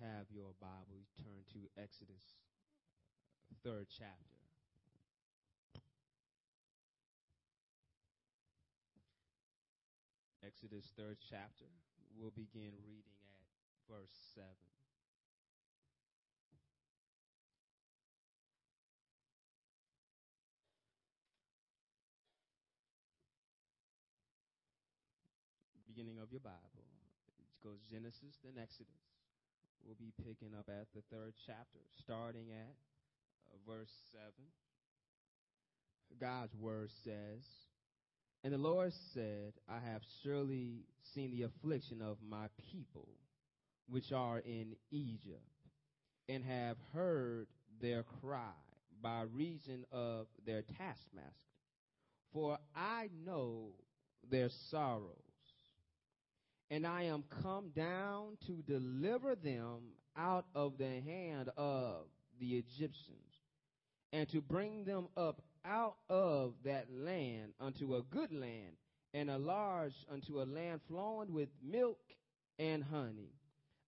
have your Bible, turn to Exodus, third chapter. Exodus, third chapter. We'll begin reading at verse 7. Beginning of your Bible. It goes Genesis, then Exodus. We'll be picking up at the third chapter, starting at uh, verse 7. God's word says, And the Lord said, I have surely seen the affliction of my people, which are in Egypt, and have heard their cry by reason of their taskmaster. For I know their sorrows and I am come down to deliver them out of the hand of the Egyptians, and to bring them up out of that land unto a good land, and a large unto a land flowing with milk and honey,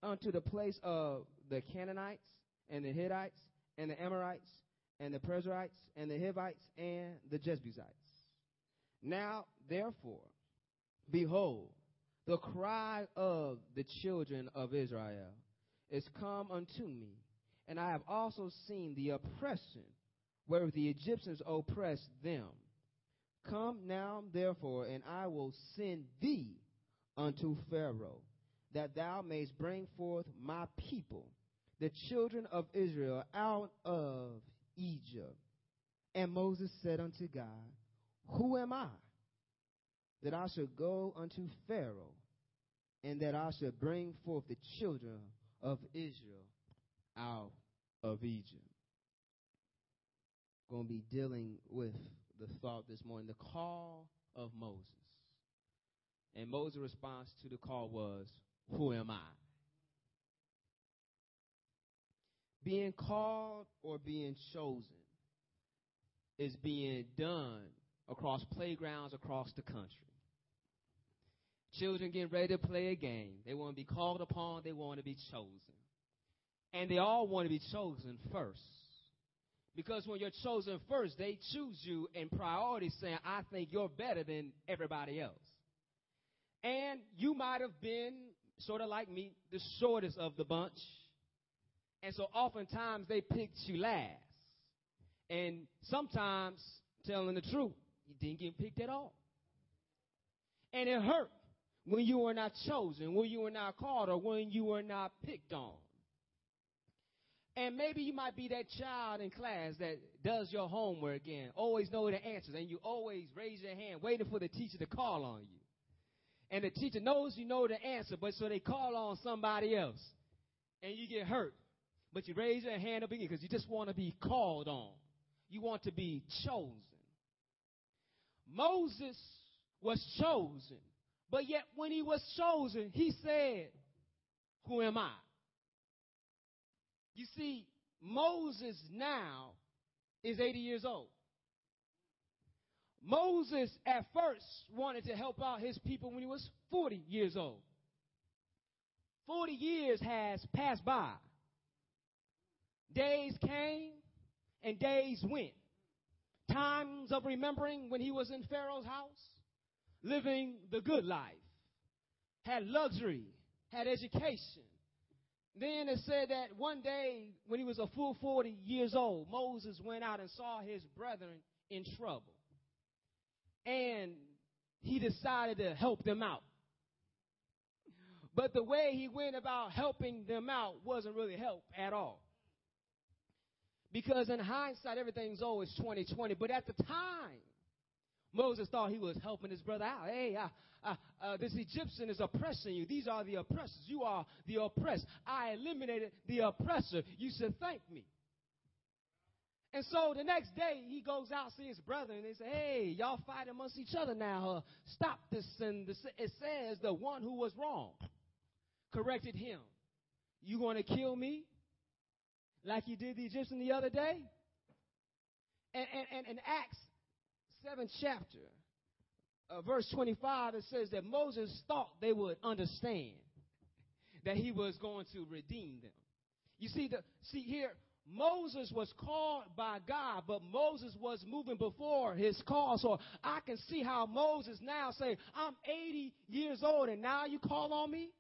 unto the place of the Canaanites, and the Hittites, and the Amorites, and the Perizzites, and the Hivites, and the Jebusites. Now, therefore, behold, the cry of the children of Israel is come unto me, and I have also seen the oppression where the Egyptians oppress them. Come now, therefore, and I will send thee unto Pharaoh, that thou mayst bring forth my people, the children of Israel, out of Egypt. And Moses said unto God, Who am I? That I should go unto Pharaoh, and that I should bring forth the children of Israel out of Egypt. Going to be dealing with the thought this morning, the call of Moses. And Moses' response to the call was, Who am I? Being called or being chosen is being done across playgrounds across the country. Children getting ready to play a game. They want to be called upon, they want to be chosen. And they all want to be chosen first. Because when you're chosen first, they choose you in priority, saying, I think you're better than everybody else. And you might have been, sort of like me, the shortest of the bunch. And so oftentimes they picked you last. And sometimes, telling the truth, you didn't get picked at all. And it hurt when you were not chosen, when you were not called, or when you were not picked on. And maybe you might be that child in class that does your homework and always know the answers, and you always raise your hand waiting for the teacher to call on you. And the teacher knows you know the answer, but so they call on somebody else, and you get hurt. But you raise your hand up again because you just want to be called on. You want to be chosen. Moses was chosen but yet, when he was chosen, he said, Who am I? You see, Moses now is 80 years old. Moses at first wanted to help out his people when he was 40 years old. 40 years has passed by. Days came and days went. Times of remembering when he was in Pharaoh's house living the good life, had luxury, had education. Then it said that one day, when he was a full 40 years old, Moses went out and saw his brethren in trouble. And he decided to help them out. But the way he went about helping them out wasn't really help at all. Because in hindsight, everything's always 2020. But at the time, Moses thought he was helping his brother out. Hey, uh, uh, this Egyptian is oppressing you. These are the oppressors. You are the oppressed. I eliminated the oppressor. You should thank me. And so the next day he goes out see his brother and they say, "Hey, y'all fight amongst each other now. Uh, stop this." And it says the one who was wrong corrected him. You going to kill me like you did the Egyptian the other day? And, and, and, and Acts seventh chapter, uh, verse 25, it says that Moses thought they would understand that he was going to redeem them. You see the see here, Moses was called by God, but Moses was moving before his call. So I can see how Moses now say, I'm 80 years old and now you call on me?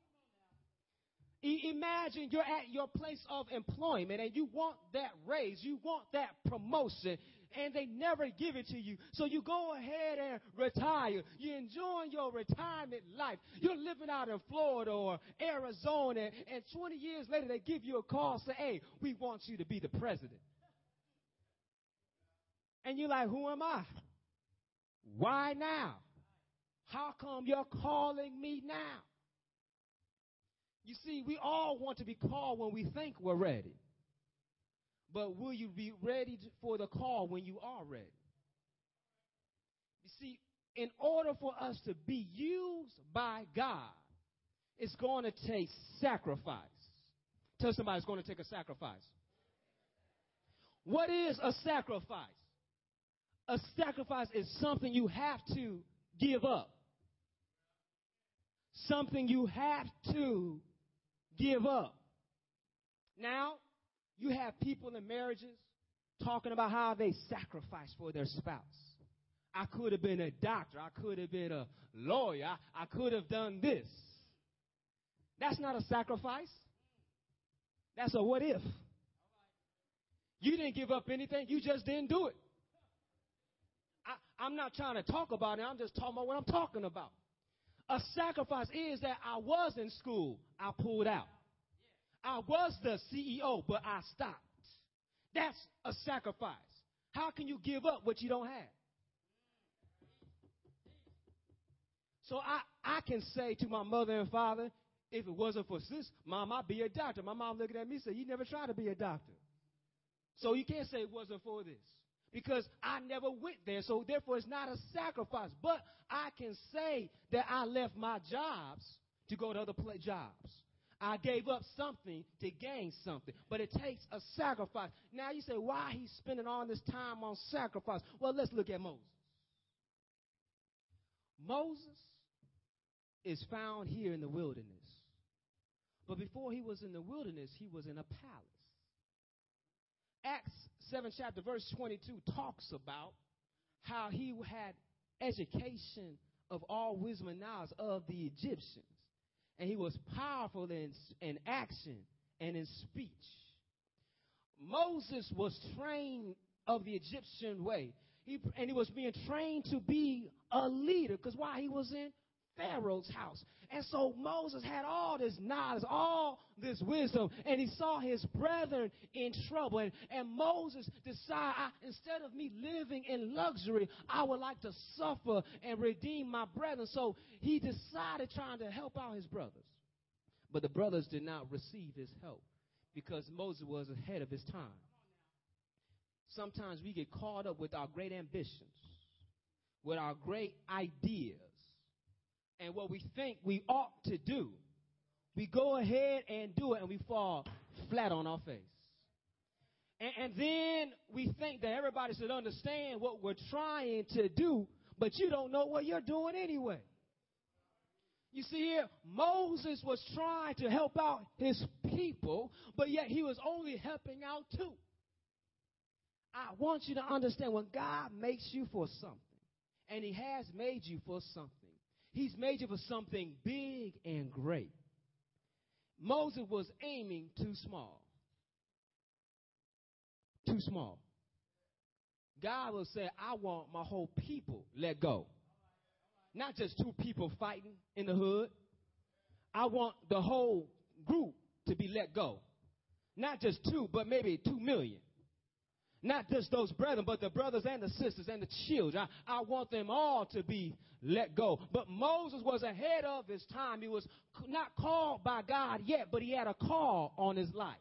Imagine you're at your place of employment and you want that raise, you want that promotion, and they never give it to you. So you go ahead and retire. You're enjoying your retirement life. You're living out in Florida or Arizona, and 20 years later they give you a call, say, hey, we want you to be the president. And you're like, who am I? Why now? How come you're calling me now? You see, we all want to be called when we think we're ready. But will you be ready for the call when you are ready? You see, in order for us to be used by God, it's going to take sacrifice. Tell somebody it's going to take a sacrifice. What is a sacrifice? A sacrifice is something you have to give up. Something you have to give up. Now, you have people in marriages talking about how they sacrifice for their spouse. I could have been a doctor. I could have been a lawyer. I, I could have done this. That's not a sacrifice. That's a what if. You didn't give up anything. You just didn't do it. I, I'm not trying to talk about it. I'm just talking about what I'm talking about. A sacrifice is that I was in school. I pulled out. I was the CEO, but I stopped. That's a sacrifice. How can you give up what you don't have? So I, I can say to my mother and father, if it wasn't for this, mom, I'd be a doctor. My mom looking at me said, you never tried to be a doctor. So you can't say it wasn't for this. Because I never went there, so therefore it's not a sacrifice. But I can say that I left my jobs to go to other jobs. I gave up something to gain something, but it takes a sacrifice. Now you say, why he's spending all this time on sacrifice? Well, let's look at Moses. Moses is found here in the wilderness. But before he was in the wilderness, he was in a palace. Acts 7 chapter verse 22 talks about how he had education of all wisdom and knowledge of the Egyptians and he was powerful in, in action and in speech. Moses was trained of the Egyptian way. He, and he was being trained to be a leader because why? He was in Pharaoh's house. And so Moses had all this knowledge, all this wisdom, and he saw his brethren in trouble. And, and Moses decided, instead of me living in luxury, I would like to suffer and redeem my brethren. So he decided trying to help out his brothers. But the brothers did not receive his help because Moses was ahead of his time. Sometimes we get caught up with our great ambitions, with our great ideas and what we think we ought to do, we go ahead and do it and we fall flat on our face. And, and then we think that everybody should understand what we're trying to do, but you don't know what you're doing anyway. You see here, Moses was trying to help out his people, but yet he was only helping out two. I want you to understand when God makes you for something, and he has made you for something, He's made you for something big and great. Moses was aiming too small. Too small. God will say, I want my whole people let go. Not just two people fighting in the hood. I want the whole group to be let go. Not just two, but maybe two million. Not just those brethren, but the brothers and the sisters and the children. I, I want them all to be let go. But Moses was ahead of his time. He was not called by God yet, but he had a call on his life.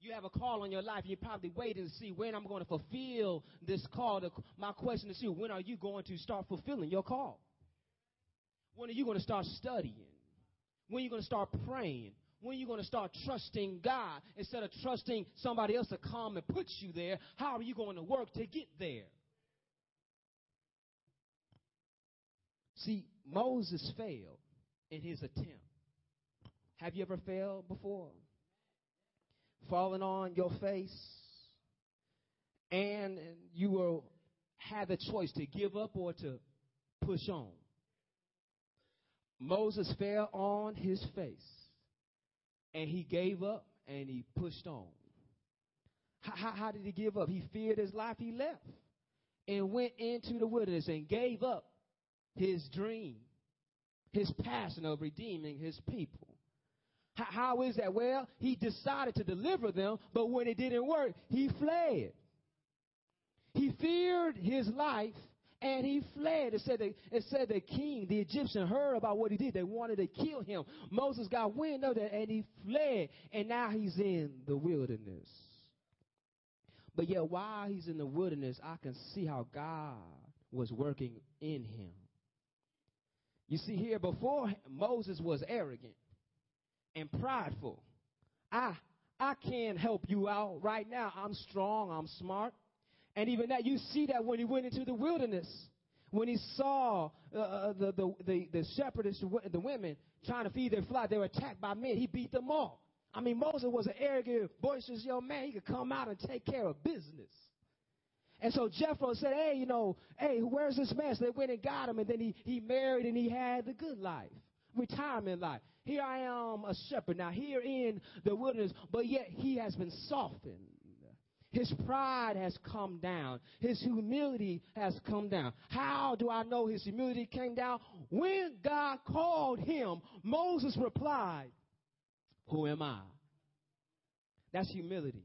You have a call on your life. You're probably waiting to see when I'm going to fulfill this call. My question is you, when are you going to start fulfilling your call? When are you going to start studying? When are you going to start praying? When are you going to start trusting God instead of trusting somebody else to come and put you there? How are you going to work to get there? See, Moses failed in his attempt. Have you ever failed before? falling on your face, and you will have the choice to give up or to push on. Moses fell on his face, and he gave up and he pushed on. How, how, did he give up? He feared his life. He left and went into the wilderness and gave up his dream, his passion of redeeming his people. How, how is that? Well, he decided to deliver them, but when it didn't work, he fled. He feared his life and he fled. It said, the, it said the king, the Egyptian, heard about what he did. They wanted to kill him. Moses got wind of that and he fled. And now he's in the wilderness. But yet, while he's in the wilderness, I can see how God was working in him. You see, here before Moses was arrogant and prideful. I I can help you out right now. I'm strong, I'm smart. And even that, you see that when he went into the wilderness, when he saw uh, uh the, the, the, the shepherds, the women trying to feed their flock, they were attacked by men. He beat them all. I mean, Moses was an arrogant, boisterous young man. He could come out and take care of business. And so Jethro said, hey, you know, hey, where's this man? So they went and got him, and then he, he married and he had the good life, retirement life. Here I am, a shepherd. Now, here in the wilderness, but yet he has been softened. His pride has come down. His humility has come down. How do I know his humility came down? When God called him, Moses replied, who am I? That's humility.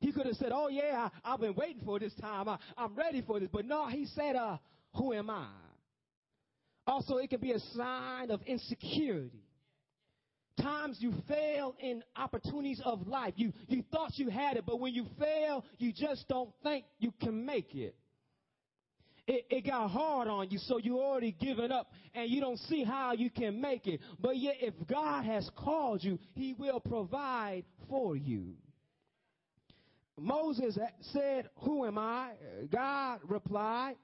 He could have said, Oh, yeah, I, have been waiting for this time. I, am ready for this. But no, he said, uh, Who am I? Also, it can be a sign of insecurity. Times you fail in opportunities of life. You, you thought you had it, but when you fail, you just don't think you can make it it, it got hard on you, so you already given up and you don't see how you can make it. But yet, if God has called you, He will provide for you. Moses said, Who am I? God replied,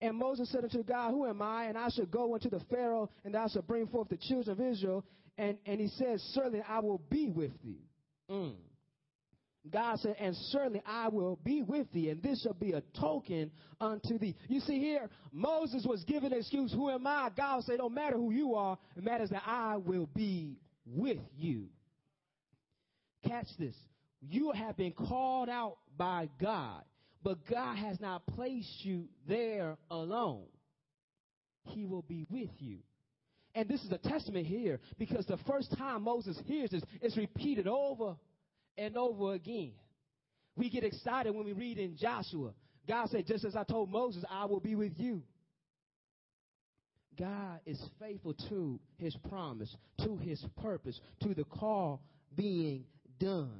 and Moses said unto God, Who am I? And I should go unto the Pharaoh, and I shall bring forth the children of Israel. And, and he says, Certainly I will be with thee. Mm. God said, and certainly I will be with thee, and this shall be a token unto thee. You see here, Moses was given an excuse, who am I? God said, don't matter who you are, it matters that I will be with you. Catch this. You have been called out by God, but God has not placed you there alone. He will be with you. And this is a testament here because the first time Moses hears this, it's repeated over and over again. We get excited when we read in Joshua. God said, just as I told Moses, I will be with you. God is faithful to his promise, to his purpose, to the call being done.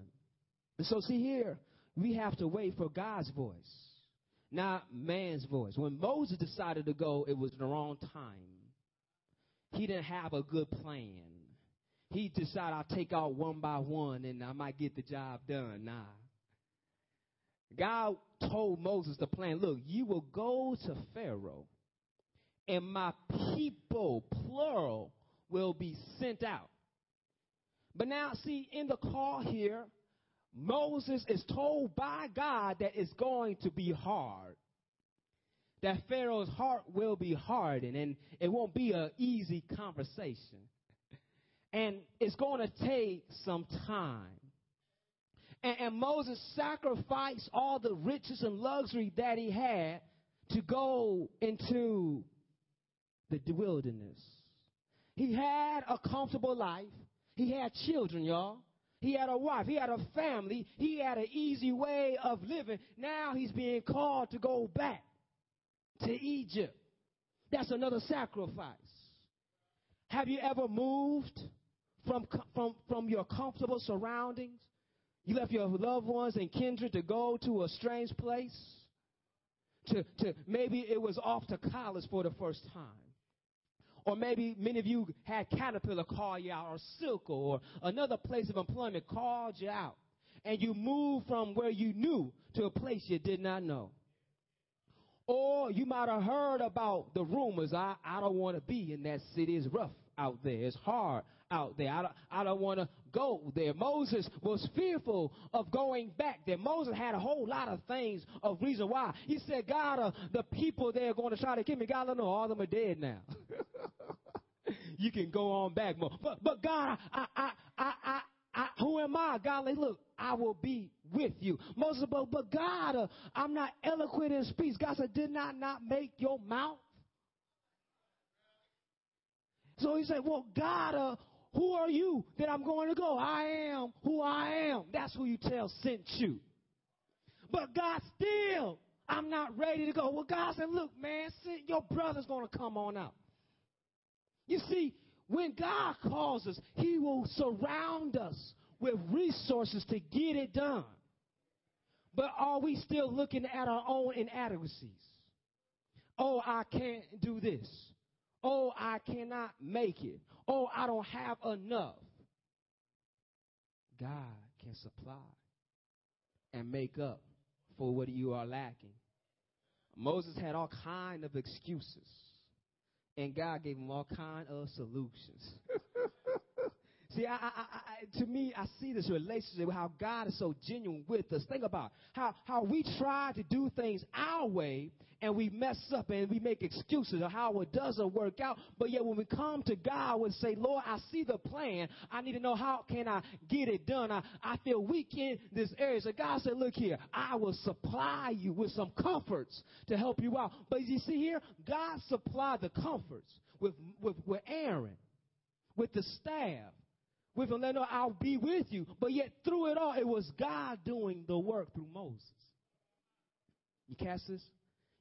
And so, see here, we have to wait for God's voice, not man's voice. When Moses decided to go, it was the wrong time. He didn't have a good plan he decided I'll take out one by one and I might get the job done. Nah. God told Moses the plan. Look, you will go to Pharaoh and my people, plural, will be sent out. But now, see, in the call here, Moses is told by God that it's going to be hard. That Pharaoh's heart will be hardened and it won't be an easy conversation. And it's going to take some time. And, and, Moses sacrificed all the riches and luxury that he had to go into the wilderness. He had a comfortable life. He had children, y'all. He had a wife. He had a family. He had an easy way of living. Now he's being called to go back to Egypt. That's another sacrifice. Have you ever moved from, from, from your comfortable surroundings. You left your loved ones and kindred to go to a strange place. To, to maybe it was off to college for the first time. Or maybe many of you had Caterpillar call you out, or Silk, or another place of employment called you out. And you moved from where you knew to a place you did not know. Or you might have heard about the rumors. I, I don't want to be in that city. It's rough out there. It's hard out there. I don't, I don't want to go there. Moses was fearful of going back there. Moses had a whole lot of things of reason why. He said, God, uh, the people there are going to try to kill me. God, I know all of them are dead now. you can go on back more. But, but God, I, I, I, I, I, who am I? God, like, look, I will be with you. Moses, but, but God, uh, I'm not eloquent in speech. God said, did not not make your mouth? So he said, well, God, uh, who are you that I'm going to go? I am who I am. That's who you tell sent you. But God still, I'm not ready to go. Well, God said, look, man, your brother's going to come on out. You see, when God calls us, He will surround us with resources to get it done. But are we still looking at our own inadequacies? Oh, I can't do this. Oh, I cannot make it. Oh, I don't have enough. God can supply and make up for what you are lacking. Moses had all kind of excuses, and God gave him all kind of solutions. See, I, I, I, to me, I see this relationship, how God is so genuine with us. Think about how, how we try to do things our way and we mess up and we make excuses of how it doesn't work out. But yet when we come to God and say, Lord, I see the plan. I need to know how can I get it done. I, I feel weak in this area. So God said, look here, I will supply you with some comforts to help you out. But you see here, God supplied the comforts with, with, with Aaron, with the staff with let know I'll be with you. But yet through it all, it was God doing the work through Moses. You catch this?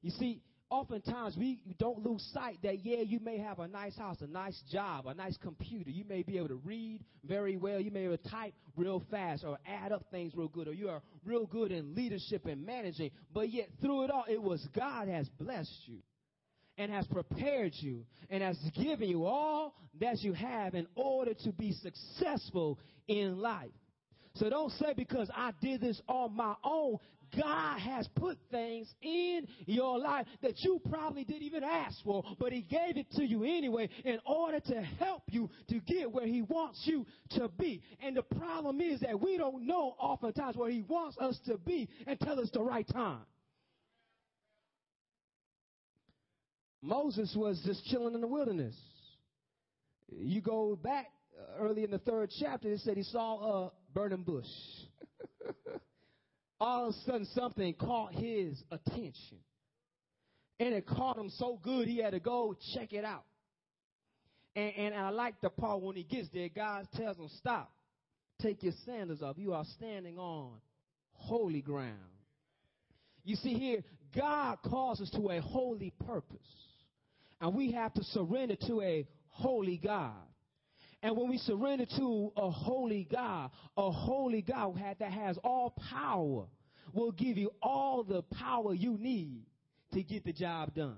You see, oftentimes we don't lose sight that, yeah, you may have a nice house, a nice job, a nice computer. You may be able to read very well. You may be able to type real fast or add up things real good, or you are real good in leadership and managing. But yet through it all, it was God has blessed you and has prepared you and has given you all that you have in order to be successful in life. So don't say because I did this on my own. God has put things in your life that you probably didn't even ask for, but He gave it to you anyway in order to help you to get where He wants you to be. And the problem is that we don't know oftentimes where He wants us to be until it's the right time. Moses was just chilling in the wilderness. You go back uh, early in the third chapter, it said he saw a burning bush. All of a sudden, something caught his attention. And it caught him so good, he had to go check it out. And, and I like the part when he gets there, God tells him, Stop. Take your sandals off. You are standing on holy ground. You see here, God calls us to a holy purpose. And we have to surrender to a holy God. And when we surrender to a holy God, a holy God that has all power will give you all the power you need to get the job done.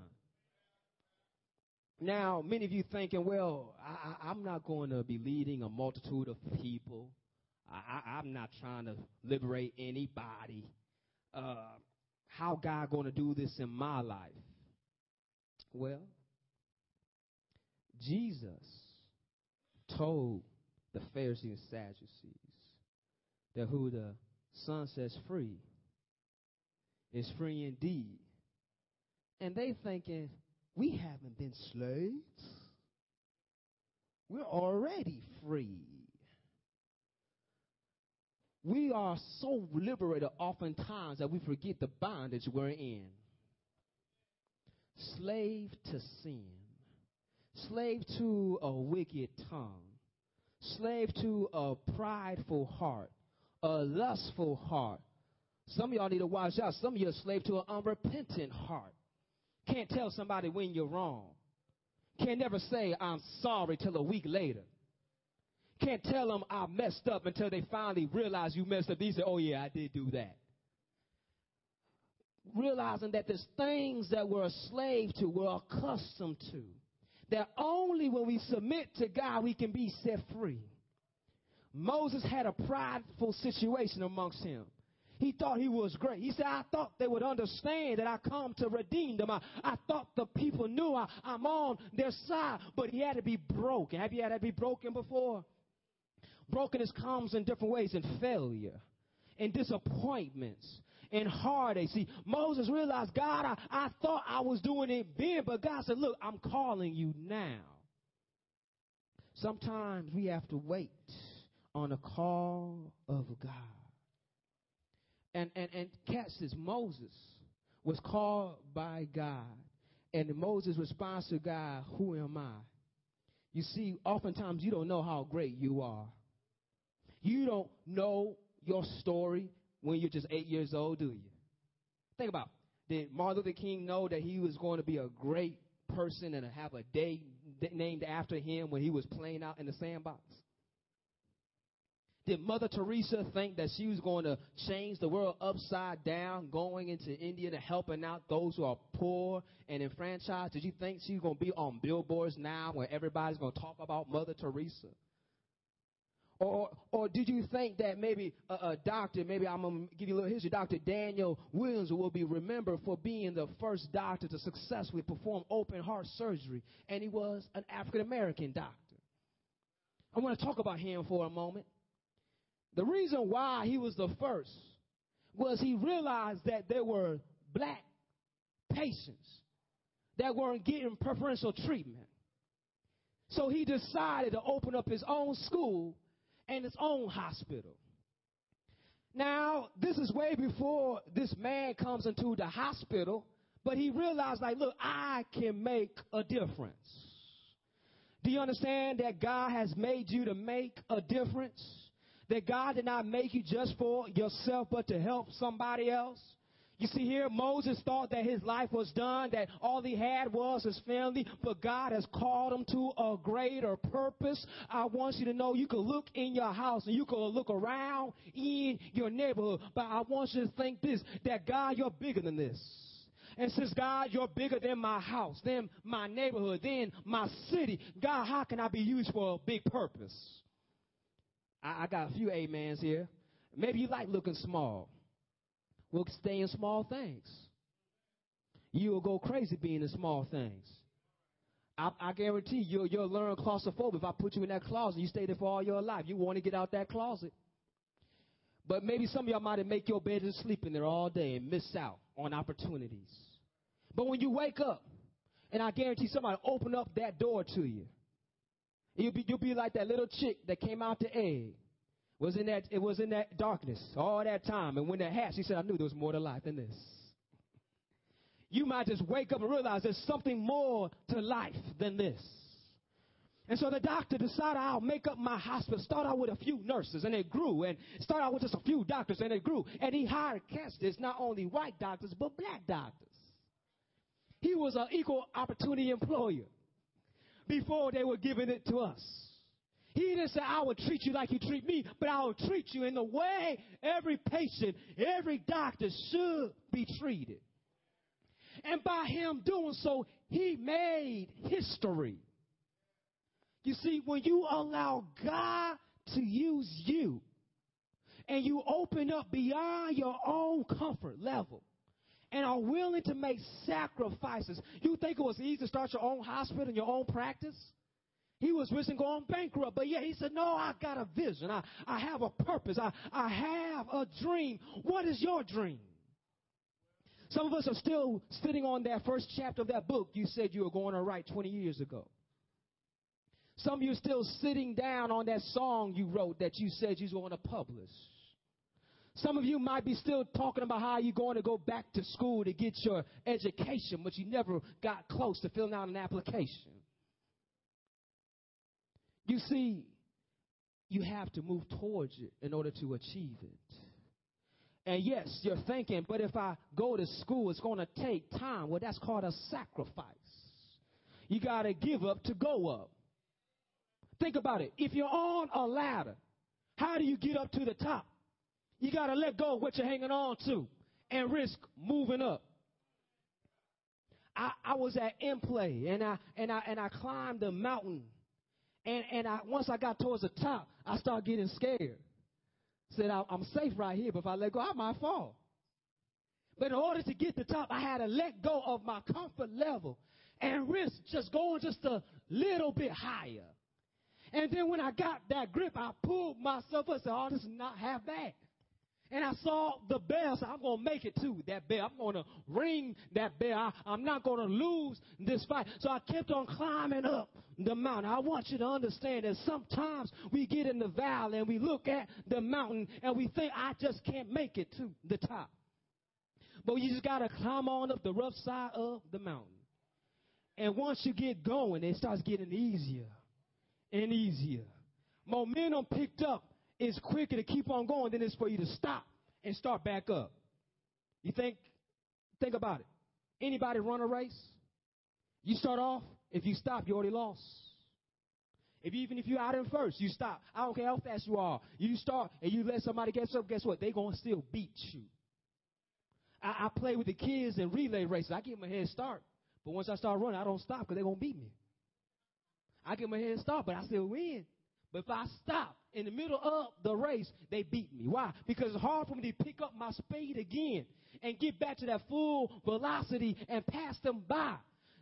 Now, many of you thinking, well, I, am not going to be leading a multitude of people. I, am not trying to liberate anybody. Uh, how God going to do this in my life? Well, Jesus told the Pharisees and Sadducees that who the Son sets free is free indeed. And they thinking, we haven't been slaves. We're already free. We are so liberated oftentimes that we forget the bondage we're in. Slave to sin slave to a wicked tongue, slave to a prideful heart, a lustful heart. Some of y'all need to watch out. Some of you are slave to an unrepentant heart. Can't tell somebody when you're wrong. Can't never say I'm sorry till a week later. Can't tell them I messed up until they finally realize you messed up. They say, oh yeah, I did do that. Realizing that there's things that we're a slave to, we're accustomed to that only when we submit to God we can be set free. Moses had a prideful situation amongst him. He thought he was great. He said, I thought they would understand that I come to redeem them. I, I thought the people knew I, I'm on their side, but he had to be broken. Have you had to be broken before? Brokenness comes in different ways in failure, in disappointments, in heartache. See, Moses realized, God, I, I thought I was doing it then, but God said, Look, I'm calling you now. Sometimes we have to wait on a call of God. And and and catch this, Moses was called by God. And Moses' response to God, Who am I? You see, oftentimes you don't know how great you are. You don't know your story when you're just eight years old, do you? Think about it. Did Martin Luther King know that he was going to be a great person and have a day named after him when he was playing out in the sandbox? Did Mother Teresa think that she was going to change the world upside down, going into India to helping out those who are poor and enfranchised? Did you think she was going to be on billboards now where everybody's going to talk about Mother Teresa? Or, or did you think that maybe a, a doctor, maybe I'm going to give you a little history, Dr. Daniel Williams will be remembered for being the first doctor to successfully perform open heart surgery, and he was an African American doctor. I want to talk about him for a moment. The reason why he was the first was he realized that there were black patients that weren't getting preferential treatment. So he decided to open up his own school and his own hospital. Now, this is way before this man comes into the hospital, but he realized, like, look, I can make a difference. Do you understand that God has made you to make a difference? That God did not make you just for yourself, but to help somebody else? You see here, Moses thought that his life was done, that all he had was his family, but God has called him to a greater purpose. I want you to know you can look in your house and you can look around in your neighborhood, but I want you to think this, that God, you're bigger than this. And since God, you're bigger than my house, than my neighborhood, than my city, God, how can I be used for a big purpose? I, I got a few amens here. Maybe you like looking small will stay in small things. You will go crazy being in small things. I, I guarantee you, you'll learn claustrophobia if I put you in that closet. You stay there for all your life. You want to get out that closet. But maybe some of y'all might make your bed and sleep in there all day and miss out on opportunities. But when you wake up, and I guarantee somebody open up that door to you, you'll be, you'll be like that little chick that came out the egg was in that, it was in that darkness all that time. And when that hatched, he said, I knew there was more to life than this. You might just wake up and realize there's something more to life than this. And so the doctor decided I'll make up my hospital. Start out with a few nurses and it grew. And start out with just a few doctors and it grew. And he hired candidates, not only white doctors, but black doctors. He was an equal opportunity employer before they were giving it to us. He didn't say, I will treat you like you treat me, but I will treat you in the way every patient, every doctor should be treated. And by him doing so, he made history. You see, when you allow God to use you and you open up beyond your own comfort level and are willing to make sacrifices, you think it was easy to start your own hospital and your own practice? He was risking going bankrupt, but yeah, he said, No, I got a vision. I, I have a purpose. I, I have a dream. What is your dream? Some of us are still sitting on that first chapter of that book you said you were going to write 20 years ago. Some of you are still sitting down on that song you wrote that you said you were going to publish. Some of you might be still talking about how you're going to go back to school to get your education, but you never got close to filling out an application. You see, you have to move towards it in order to achieve it. And yes, you're thinking, but if I go to school, it's going to take time. Well, that's called a sacrifice. You got to give up to go up. Think about it. If you're on a ladder, how do you get up to the top? You got to let go of what you're hanging on to and risk moving up. I, I was at in play and I and I and I climbed the mountain and, and I, once I got towards the top, I started getting scared. said, I'm safe right here, but if I let go, I might fall. But in order to get to the top, I had to let go of my comfort level and risk just going just a little bit higher. And then when I got that grip, I pulled myself up and said, oh, this is not half bad. And I saw the bell, so I'm going to make it to that bell. I'm going to ring that bell. I, am not going to lose this fight. So I kept on climbing up the mountain. I want you to understand that sometimes we get in the valley and we look at the mountain and we think, I just can't make it to the top. But you just got to climb on up the rough side of the mountain. And once you get going, it starts getting easier and easier. Momentum picked up is quicker to keep on going than it is for you to stop and start back up. You think, think about it. Anybody run a race? You start off, if you stop, you already lost. If even if you're out in first, you stop. I don't care how fast you are. You start and you let somebody get up, guess what? They're going to still beat you. I, I play with the kids in relay races. I give them a head start. But once I start running, I don't stop because they're going to beat me. I give them a head start, but I still win. But if I stop in the middle of the race, they beat me. Why? Because it's hard for me to pick up my speed again and get back to that full velocity and pass them by.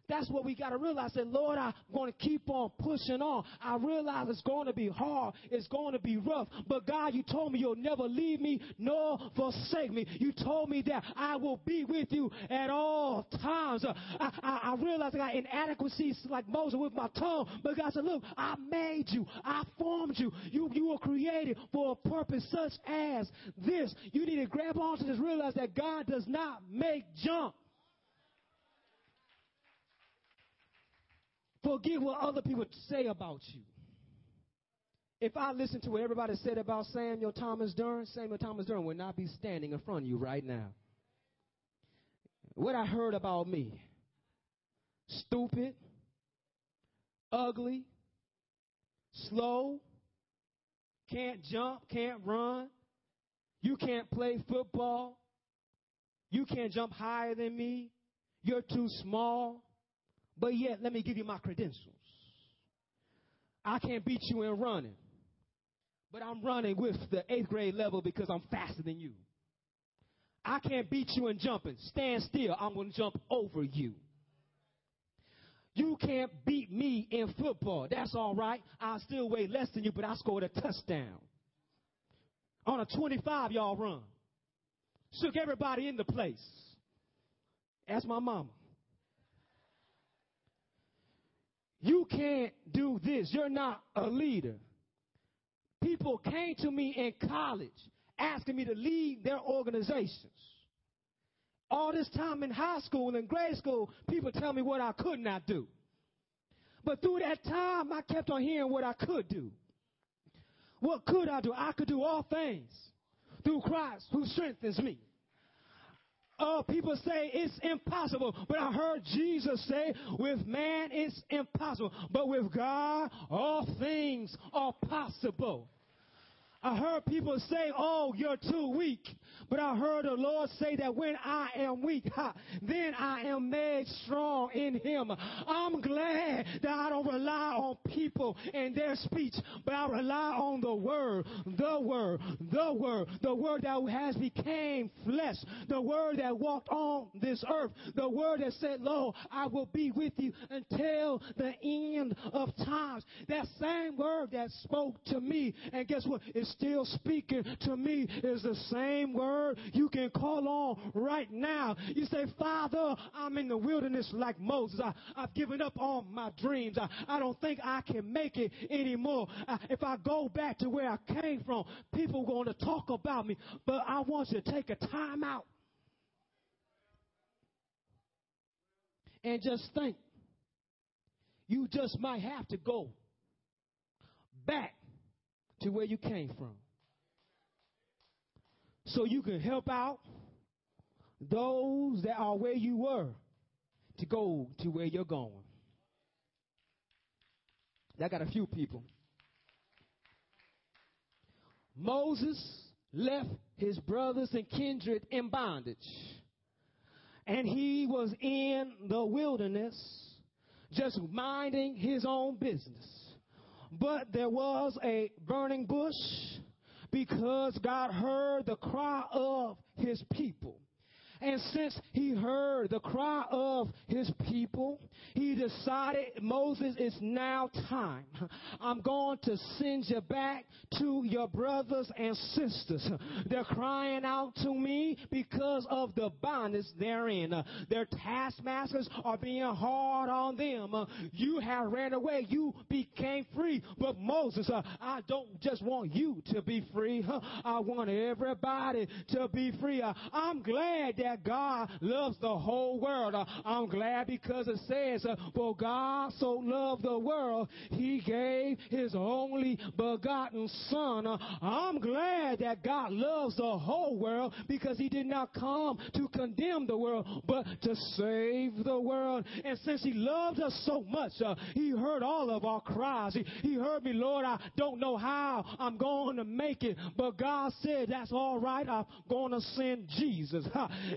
That's what we got to realize. That Lord, I'm going to keep on pushing on. I realize it's going to be hard. It's going to be rough. But God, you told me you'll never leave me nor forsake me. You told me that I will be with you at all times. Uh, I, I, I realize I got inadequacies like Moses with my tongue. But God said, look, I made you. I formed you. You, you were created for a purpose such as this. You need to grab onto this, realize that God does not make junk. Forget what other people say about you. If I listen to what everybody said about Samuel Thomas Durham, Samuel Thomas Durham would not be standing in front of you right now. What I heard about me stupid, ugly, slow, can't jump, can't run, you can't play football, you can't jump higher than me, you're too small, but yet, let me give you my credentials. I can't beat you in running, but I'm running with the eighth grade level because I'm faster than you. I can't beat you in jumping. Stand still. I'm going to jump over you. You can't beat me in football. That's all right. I still weigh less than you, but I scored a touchdown. On a 25 y'all run. Shook everybody in the place. Ask my mama. You can't do this. You're not a leader. People came to me in college asking me to lead their organizations. All this time in high school and grade school, people tell me what I could not do. But through that time, I kept on hearing what I could do. What could I do? I could do all things through Christ who strengthens me. Oh, people say it's impossible, but I heard Jesus say, with man it's impossible, but with God all things are possible. I heard people say, oh, you're too weak. But I heard the Lord say that when I am weak, ha, then I am made strong in him. I'm glad that I don't rely on people and their speech, but I rely on the word, the word, the word, the word that has became flesh, the word that walked on this earth, the word that said, Lo, I will be with you until the end of times. That same word that spoke to me, and guess what? Still speaking to me is the same word you can call on right now. You say, Father, I'm in the wilderness like Moses. I, have given up on my dreams. I, I don't think I can make it anymore. I, if I go back to where I came from, people are going to talk about me. But I want you to take a time out and just think. You just might have to go back to where you came from. So you can help out those that are where you were to go to where you're going. I got a few people. Moses left his brothers and kindred in bondage. And he was in the wilderness just minding his own business. But there was a burning bush because God heard the cry of his people. And since he heard the cry of his people, he decided, Moses, it's now time. I'm going to send you back to your brothers and sisters. They're crying out to me because of the bondage they're in. Their taskmasters are being hard on them. You have ran away. You became free. But Moses, uh, I don't just want you to be free. I want everybody to be free. Uh, I'm glad that that God loves the whole world. Uh, I'm glad because it says, uh, For God so loved the world, he gave his only begotten Son. Uh, I'm glad that God loves the whole world because he did not come to condemn the world, but to save the world. And since he loved us so much, uh, he heard all of our cries. He, he heard me, Lord, I don't know how I'm going to make it, but God said, That's all right. I'm going to send Jesus.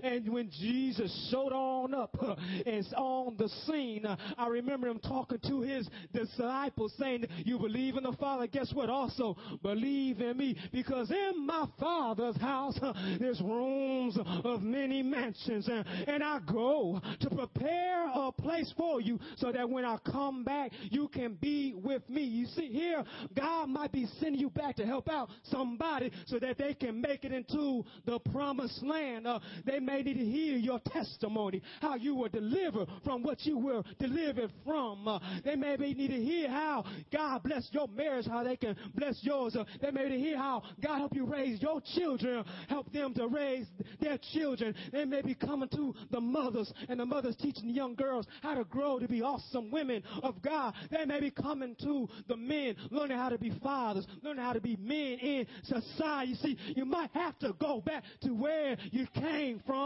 And when Jesus showed on up and on the scene, I remember him talking to his disciples saying, You believe in the Father, guess what? Also believe in me. Because in my Father's house, there's rooms of many mansions. And and I go to prepare a place for you so that when I come back, you can be with me. You see, here, God might be sending you back to help out somebody so that they can make it into the promised land. Uh, they may need to hear your testimony, how you were delivered from what you were delivered from. Uh, they maybe need to hear how God blessed your marriage, how they can bless yours. Uh, they may need to hear how God helped you raise your children, help them to raise their children. They may be coming to the mothers and the mothers teaching young girls how to grow to be awesome women of God. They may be coming to the men, learning how to be fathers, learning how to be men in society. You see, you might have to go back to where you came from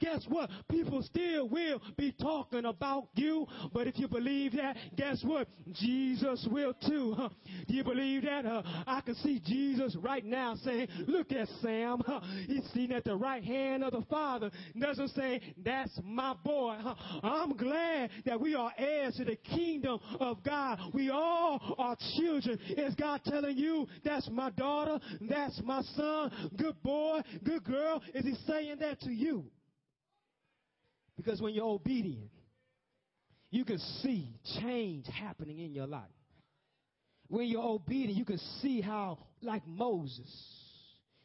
guess what? People still will be talking about you. But if you believe that, guess what? Jesus will too. Huh? Do you believe that? Uh, I can see Jesus right now saying, look at Sam. Huh? He's sitting at the right hand of the Father. Doesn't say, that's my boy. Huh? I'm glad that we are heirs to the kingdom of God. We all are children. Is God telling you, that's my daughter, that's my son, good boy, good girl? Is he saying that to you? Because when you're obedient, you can see change happening in your life. When you're obedient, you can see how, like Moses,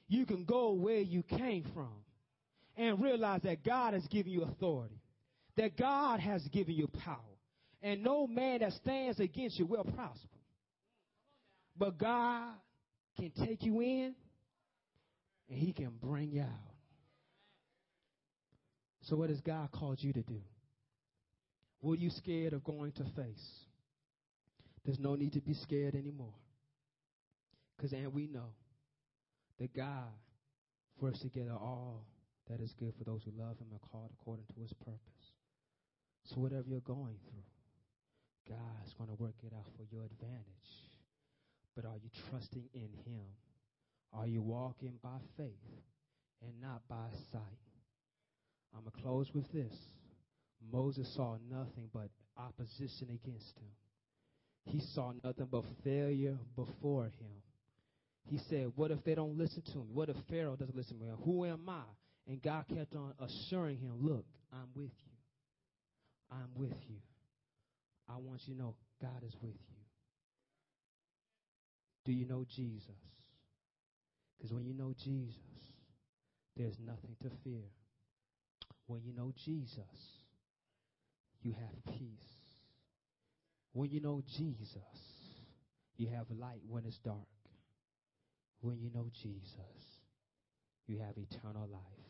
you can go where you came from and realize that God has given you authority, that God has given you power, and no man that stands against you will prosper. But God can take you in and he can bring you out. So, what has God called you to do? Are you scared of going to face? There's no need to be scared anymore. Because, and we know that God works together all that is good for those who love Him and called according to His purpose. So, whatever you're going through, God's going to work it out for your advantage. But are you trusting in Him? Are you walking by faith and not by sight? I'm going to close with this. Moses saw nothing but opposition against him. He saw nothing but failure before him. He said, What if they don't listen to me? What if Pharaoh doesn't listen to me? Who am I? And God kept on assuring him, Look, I'm with you. I'm with you. I want you to know God is with you. Do you know Jesus? Because when you know Jesus, there's nothing to fear. When you know Jesus, you have peace. When you know Jesus, you have light when it's dark. When you know Jesus, you have eternal life.